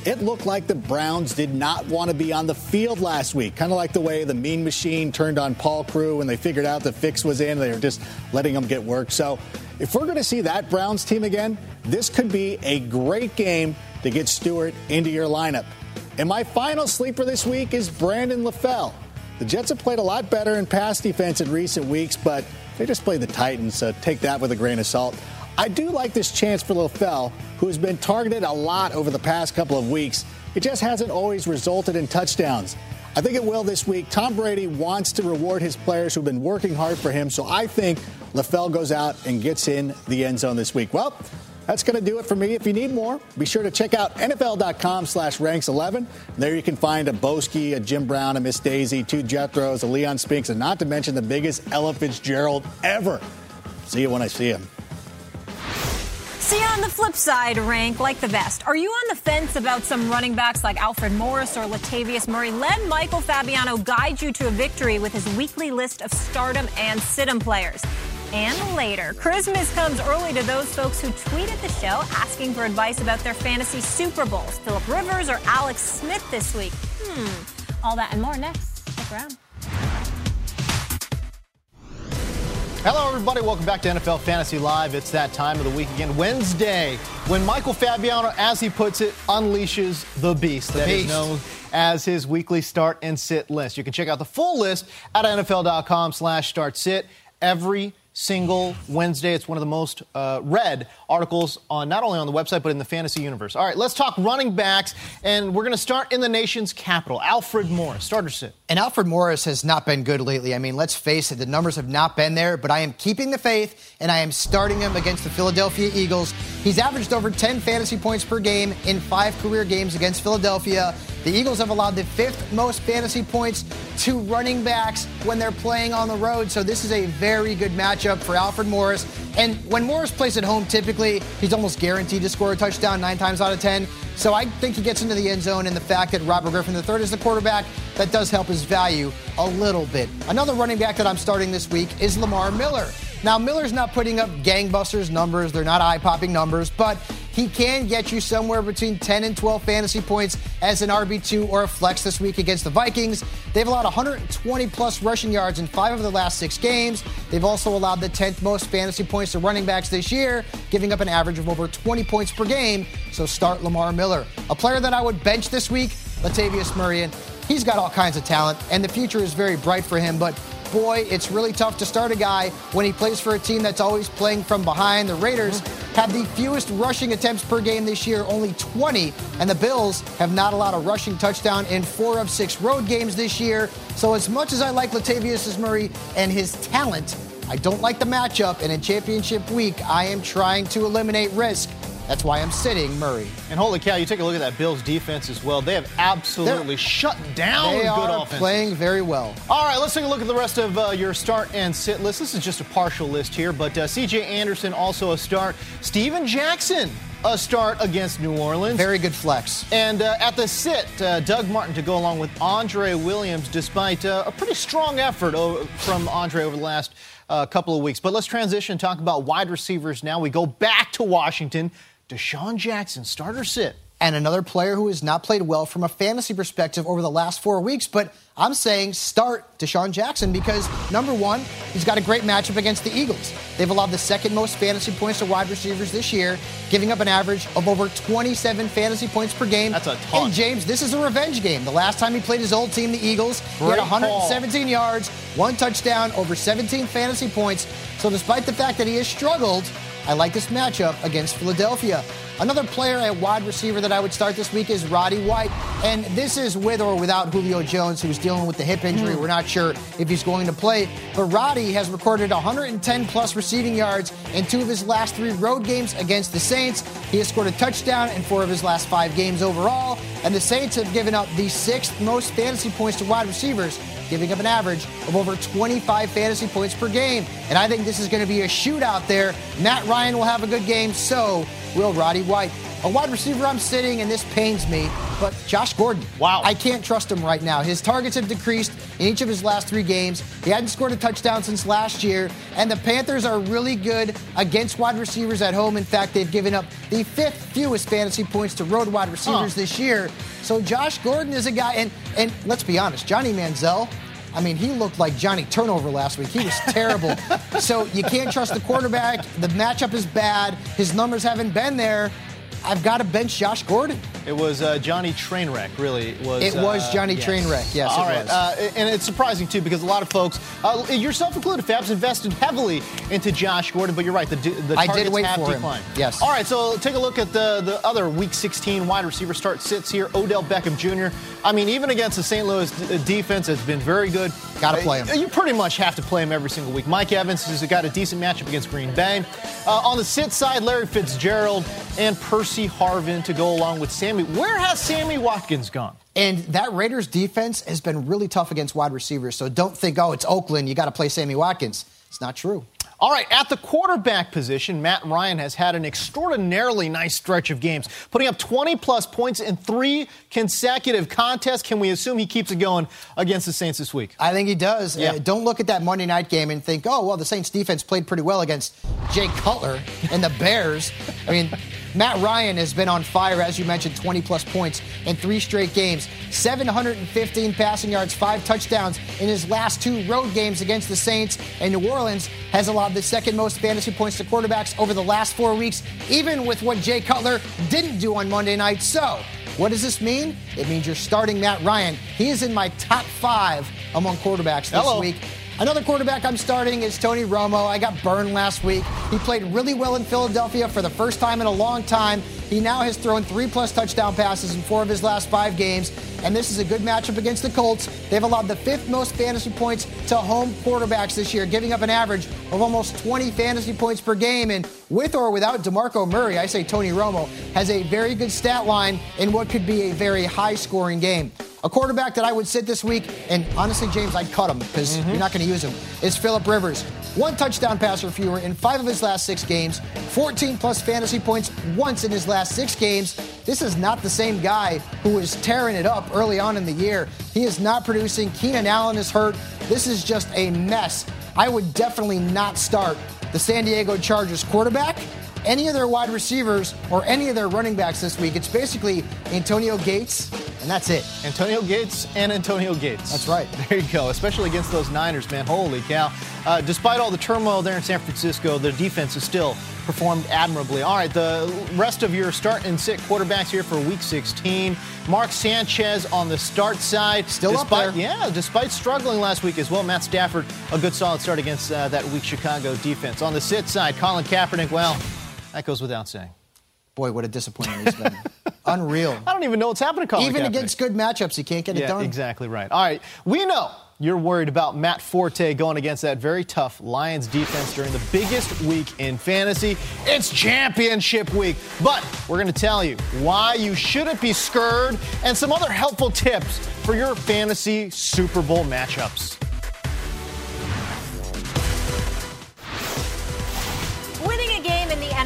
it looked like the Browns did not want to be on the field last week. Kind of like the way the mean machine turned on Paul Crewe when they figured out the fix was in. They were just letting them get work. So if we're going to see that Browns team again, this could be a great game to get Stewart into your lineup. And my final sleeper this week is Brandon LaFell. The Jets have played a lot better in pass defense in recent weeks, but they just played the Titans, so take that with a grain of salt. I do like this chance for LaFell, who has been targeted a lot over the past couple of weeks. It just hasn't always resulted in touchdowns. I think it will this week. Tom Brady wants to reward his players who've been working hard for him, so I think LaFell goes out and gets in the end zone this week. Well, That's going to do it for me. If you need more, be sure to check out NFL.com slash ranks 11. There you can find a Boski, a Jim Brown, a Miss Daisy, two Jethros, a Leon Spinks, and not to mention the biggest Ella Fitzgerald ever. See you when I see him. See on the flip side, rank like the best. Are you on the fence about some running backs like Alfred Morris or Latavius Murray? Let Michael Fabiano guide you to a victory with his weekly list of stardom and situm players. And later, Christmas comes early to those folks who tweeted the show asking for advice about their fantasy Super Bowls. Philip Rivers or Alex Smith this week. Hmm. All that and more next. Stick around. Hello, everybody. Welcome back to NFL Fantasy Live. It's that time of the week again, Wednesday, when Michael Fabiano, as he puts it, unleashes the beast The that is beast. known as his weekly start and sit list. You can check out the full list at NFL.com slash start sit every single Wednesday. It's one of the most uh, read articles on not only on the website but in the fantasy universe. All right, let's talk running backs, and we're going to start in the nation's capital. Alfred Morris, starter sit. And Alfred Morris has not been good lately. I mean, let's face it, the numbers have not been there, but I am keeping the faith and I am starting him against the Philadelphia Eagles. He's averaged over 10 fantasy points per game in five career games against Philadelphia. The Eagles have allowed the fifth most fantasy points to running backs when they're playing on the road, so this is a very good matchup for Alfred Morris. And when Morris plays at home, typically he's almost guaranteed to score a touchdown nine times out of 10. So I think he gets into the end zone, and the fact that Robert Griffin III is the quarterback, that does help his value a little bit. Another running back that I'm starting this week is Lamar Miller. Now, Miller's not putting up gangbusters numbers, they're not eye popping numbers, but he can get you somewhere between 10 and 12 fantasy points as an RB2 or a flex this week against the Vikings. They've allowed 120 plus rushing yards in five of the last six games. They've also allowed the 10th most fantasy points to running backs this year, giving up an average of over 20 points per game. So start Lamar Miller. A player that I would bench this week, Latavius Murray. And he's got all kinds of talent, and the future is very bright for him, but boy, it's really tough to start a guy when he plays for a team that's always playing from behind. The Raiders have the fewest rushing attempts per game this year, only 20, and the Bills have not allowed a rushing touchdown in four of six road games this year. So, as much as I like Latavius Murray and his talent, I don't like the matchup, and in championship week, I am trying to eliminate risk. That's why I'm sitting Murray. And holy cow, you take a look at that Bills defense as well. They have absolutely They're- shut down They good are playing very well. All right, let's take a look at the rest of uh, your start and sit list. This is just a partial list here, but uh, C.J. Anderson also a start. Steven Jackson a start against New Orleans. Very good flex. And uh, at the sit, uh, Doug Martin to go along with Andre Williams, despite uh, a pretty strong effort from Andre over the last uh, couple of weeks. But let's transition and talk about wide receivers now. We go back to Washington. DeSean Jackson, starter sit. and another player who has not played well from a fantasy perspective over the last four weeks. But I'm saying start DeSean Jackson because number one, he's got a great matchup against the Eagles. They've allowed the second most fantasy points to wide receivers this year, giving up an average of over 27 fantasy points per game. That's a ton. And James, this is a revenge game. The last time he played his old team, the Eagles, he had 117 yards, one touchdown, over 17 fantasy points. So despite the fact that he has struggled, I like this matchup against Philadelphia. Another player at wide receiver that I would start this week is Roddy White. And this is with or without Julio Jones, who's dealing with the hip injury. Hmm. We're not sure if he's going to play. But Roddy has recorded 110 plus receiving yards in two of his last three road games against the Saints. He has scored a touchdown in four of his last five games overall. And the Saints have given up the sixth most fantasy points to wide receivers giving up an average of over 25 fantasy points per game. And I think this is going to be a shootout there. Matt Ryan will have a good game, so will Roddy White. A wide receiver I'm sitting, and this pains me, but Josh Gordon. Wow. I can't trust him right now. His targets have decreased in each of his last three games. He hadn't scored a touchdown since last year, and the Panthers are really good against wide receivers at home. In fact, they've given up the fifth fewest fantasy points to road wide receivers Huh. this year. So Josh Gordon is a guy, and and let's be honest, Johnny Manziel. I mean, he looked like Johnny Turnover last week. He was terrible. so you can't trust the quarterback. The matchup is bad. His numbers haven't been there. I've got to bench Josh Gordon. It was uh, Johnny Trainwreck, really. It was, It was uh, Johnny yes. Trainwreck, yes, All right. Uh, and it's surprising, too, because a lot of folks, uh, yourself included, Fabs, invested heavily into Josh Gordon, but you're right. The, the I targets have for him. declined. Yes. All right, so take a look at the, the other Week 16 wide receiver start sits here. Odell Beckham Jr. I mean, even against the St. Louis d- defense, has been very good. Gotta play him. You pretty much have to play him every single week. Mike Evans has got a decent matchup against Green Bay. Uh, on the sit side, Larry Fitzgerald and Percy Harvin to go along with Sammy. Where has Sammy Watkins gone? And that Raiders defense has been really tough against wide receivers. So don't think, oh, it's Oakland. You got to play Sammy Watkins. It's not true. All right, at the quarterback position, Matt Ryan has had an extraordinarily nice stretch of games, putting up 20 plus points in three consecutive contests. Can we assume he keeps it going against the Saints this week? I think he does. Yeah. Uh, don't look at that Monday night game and think, oh, well, the Saints defense played pretty well against Jay Cutler and the Bears. I mean, Matt Ryan has been on fire, as you mentioned, 20 plus points in three straight games, 715 passing yards, five touchdowns in his last two road games against the Saints. And New Orleans has allowed the second most fantasy points to quarterbacks over the last four weeks, even with what Jay Cutler didn't do on Monday night. So, what does this mean? It means you're starting Matt Ryan. He is in my top five among quarterbacks this Hello. week. Another quarterback I'm starting is Tony Romo. I got burned last week. He played really well in Philadelphia for the first time in a long time. He now has thrown three plus touchdown passes in four of his last five games, and this is a good matchup against the Colts. They've allowed the fifth most fantasy points to home quarterbacks this year, giving up an average of almost 20 fantasy points per game. And with or without DeMarco Murray, I say Tony Romo has a very good stat line in what could be a very high scoring game. A quarterback that I would sit this week, and honestly, James, I'd cut him because mm-hmm. you're not going to use him, is Philip Rivers. One touchdown pass or fewer in five of his last six games, 14 plus fantasy points once in his last six games. This is not the same guy who was tearing it up early on in the year. He is not producing. Keenan Allen is hurt. This is just a mess. I would definitely not start the San Diego Chargers quarterback any of their wide receivers or any of their running backs this week. It's basically Antonio Gates, and that's it. Antonio Gates and Antonio Gates. That's right. There you go. Especially against those Niners, man. Holy cow. Uh, despite all the turmoil there in San Francisco, the defense has still performed admirably. All right, the rest of your start and sit quarterbacks here for Week 16. Mark Sanchez on the start side. Still up there. Yeah, despite struggling last week as well. Matt Stafford, a good solid start against uh, that weak Chicago defense. On the sit side, Colin Kaepernick, well, that goes without saying. Boy, what a disappointment he's been. Unreal. I don't even know what's happening to Colin Even Kaepernick. against good matchups, he can't get it yeah, done. exactly right. All right, we know you're worried about Matt Forte going against that very tough Lions defense during the biggest week in fantasy. It's championship week, but we're going to tell you why you shouldn't be scared and some other helpful tips for your fantasy Super Bowl matchups.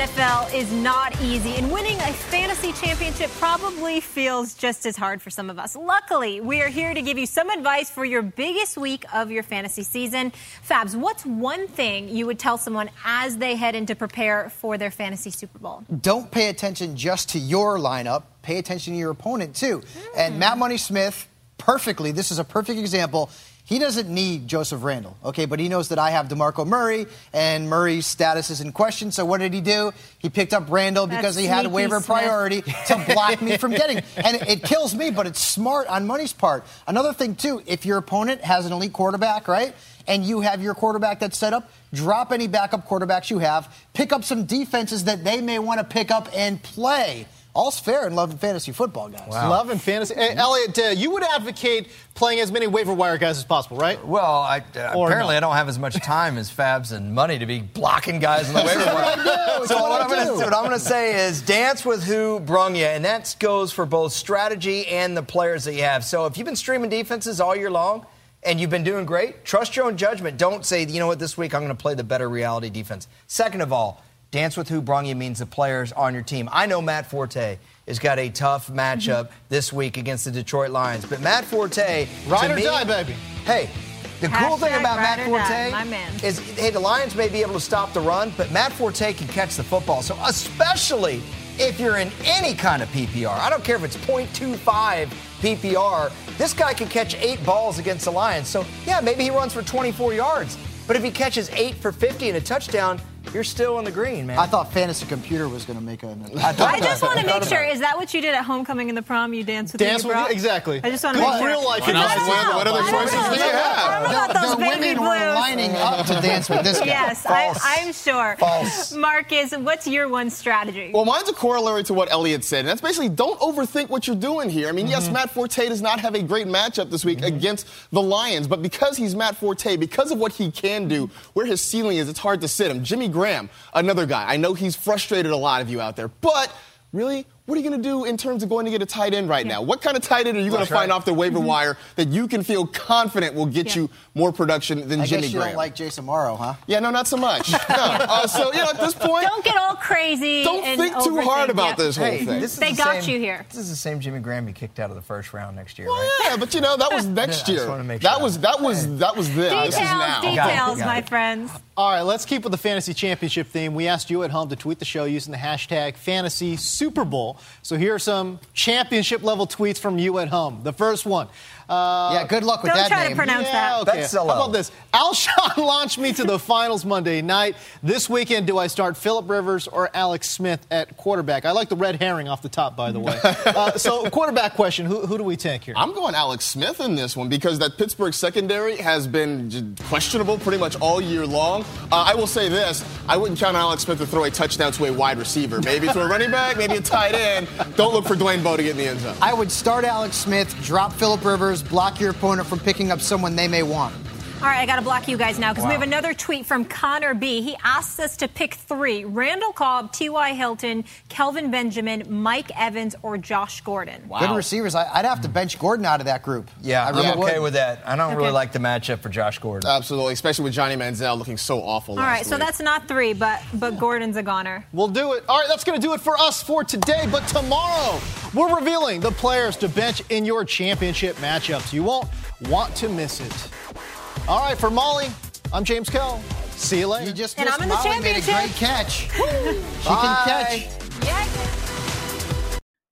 NFL is not easy, and winning a fantasy championship probably feels just as hard for some of us. Luckily, we are here to give you some advice for your biggest week of your fantasy season. Fabs, what's one thing you would tell someone as they head in to prepare for their fantasy Super Bowl? Don't pay attention just to your lineup. Pay attention to your opponent, too. And hmm. Matt Money Smith, perfectly, this is a perfect example. He doesn't need Joseph Randle, okay, but he knows that I have DeMarco Murray, and Murray's status is in question. So what did he do? He picked up Randle because he had a waiver Smith. priority to block me from getting. And it, it kills me, but it's smart on Money's part. Another thing, too, if your opponent has an elite quarterback, right, and you have your quarterback that's set up, drop any backup quarterbacks you have, pick up some defenses that they may want to pick up and play. All's fair in love and fantasy football, guys. Love and fantasy. Hey, Elliot, uh, you would advocate playing as many waiver wire guys as possible, right? Well, I, uh, apparently not. I don't have as much time as Fabs and money to be blocking guys in the waiver what I wire. do. So what what I I'm, gonna, what I'm gonna say is dance with who brung you, and that goes for both strategy and the players that you have. So if you've been streaming defenses all year long and you've been doing great, trust your own judgment. Don't say, you know what, this week I'm going to play the better reality defense. Second of all, dance with who brung you means the players on your team. I know Matt Forte has got a tough matchup mm-hmm. this week against the Detroit Lions, but Matt Forte, Ride to or me- die, baby. Hey, the cool thing about Matt ride or die, Forte is, hey, the Lions may be able to stop the run, but Matt Forte can catch the football. So especially if you're in any kind of PPR, I don't care if it's 0.25 PPR, this guy can catch eight balls against the Lions. So yeah, maybe he runs for 24 yards, but if he catches eight for 50 and a touchdown, you're still in the green, man. I thought Fantasy Computer was going to make a. I just want to make sure. Is that what you did at homecoming in the prom? You danced with the Dance the with bra? exactly. I just want to Well, make sure. real life, Why it not? does. What, what other choices do you have? I don't know about those the baby women were lining up to dance with this guy. Yes, I, I'm sure. False. Marcus, what's your one strategy? Well, mine's a corollary to what Elliot said, and that's basically don't overthink what you're doing here. I mean, yes, mm-hmm. Matt Forte does not have a great matchup this week mm-hmm. against the Lions, but because he's Matt Forte, because of what he can do, where his ceiling is, it's hard to sit him. Jimmy Graham, another guy. I know he's frustrated a lot of you out there, but really, what are you going to do in terms of going to get a tight end right now? What kind of tight end are you going to find off the waiver wire that you can feel confident will get Yeah. you more production than I Jimmy guess you Graham? don't like Jason Morrow, huh? yeah, no, not so much. no. Uh, so, you know, at this point, Don't get all crazy. don't and think too hard overthink. about Yep. this whole Hey, thing. this They the got same- you here. This is the same Jimmy Graham you kicked out of the first round next year, Well, right? yeah, but you know that was next Yeah, I year. just wanna make that sure. was that was that was then. This is Details, now. details, Got it. my friends. All right, let's keep with the fantasy championship theme. We asked you at home to tweet the show using the hashtag fantasy Super Bowl. So here are some championship level tweets from you at home. The first one. Uh, yeah, good luck with that. Don't that try to pronounce yeah, that. okay. That's How about this? Alshon launched me to the finals Monday night. This weekend, do I start Philip Rivers or Alex Smith at quarterback? I like the red herring off the top, by the way. uh, so, quarterback question: Who, who do we take here? I'm going Alex Smith in this one because that Pittsburgh secondary has been questionable pretty much all year long. Uh, I will say this: I wouldn't count on Alex Smith to throw a touchdown to a wide receiver, maybe to a running back, maybe a tight end. Don't look for Dwayne Bowe to get in the end zone. I would start Alex Smith, drop Philip Rivers, block your opponent from picking up someone they may want. All right, I got to block you guys now because we have another tweet from Connor B. He asks us to pick three Randall Cobb, T.Y. Hilton, Kelvin Benjamin, Mike Evans, or Josh Gordon. Good receivers. I, I'd have to bench Gordon out of that group. Yeah, I I'm really okay would. with that. I don't really like the matchup for Josh Gordon. Absolutely, especially with Johnny Manziel looking so awful. All right, so that's not three, but but Gordon's a goner. We'll do it. All right, that's going to do it for us for today. But tomorrow, we're revealing the players to bench in your championship matchups. You won't want to miss it. All right, for Molly, I'm James Koh. See you later. You just And missed I'm in the Molly made a great catch. she can catch.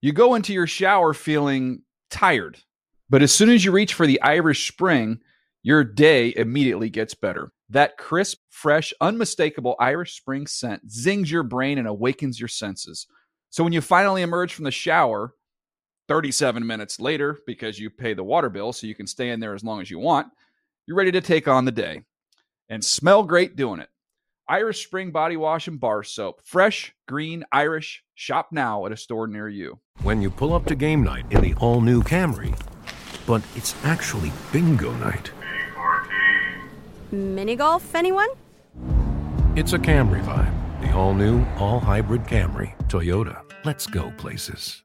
You go into your shower feeling tired, but as soon as you reach for the Irish Spring, your day immediately gets better. That crisp, fresh, unmistakable Irish Spring scent zings your brain and awakens your senses. So when you finally emerge from the shower, 37 minutes later, because you pay the water bill so you can stay in there as long as you want, you're ready to take on the day and smell great doing it. Irish Spring Body Wash and Bar Soap. Fresh, green, Irish. Shop now at a store near you. when you pull up to game night in the all new Camry. But it's actually bingo night. Mini golf, anyone? It's a Camry vibe. The all new, all hybrid Camry. Toyota. Let's go places.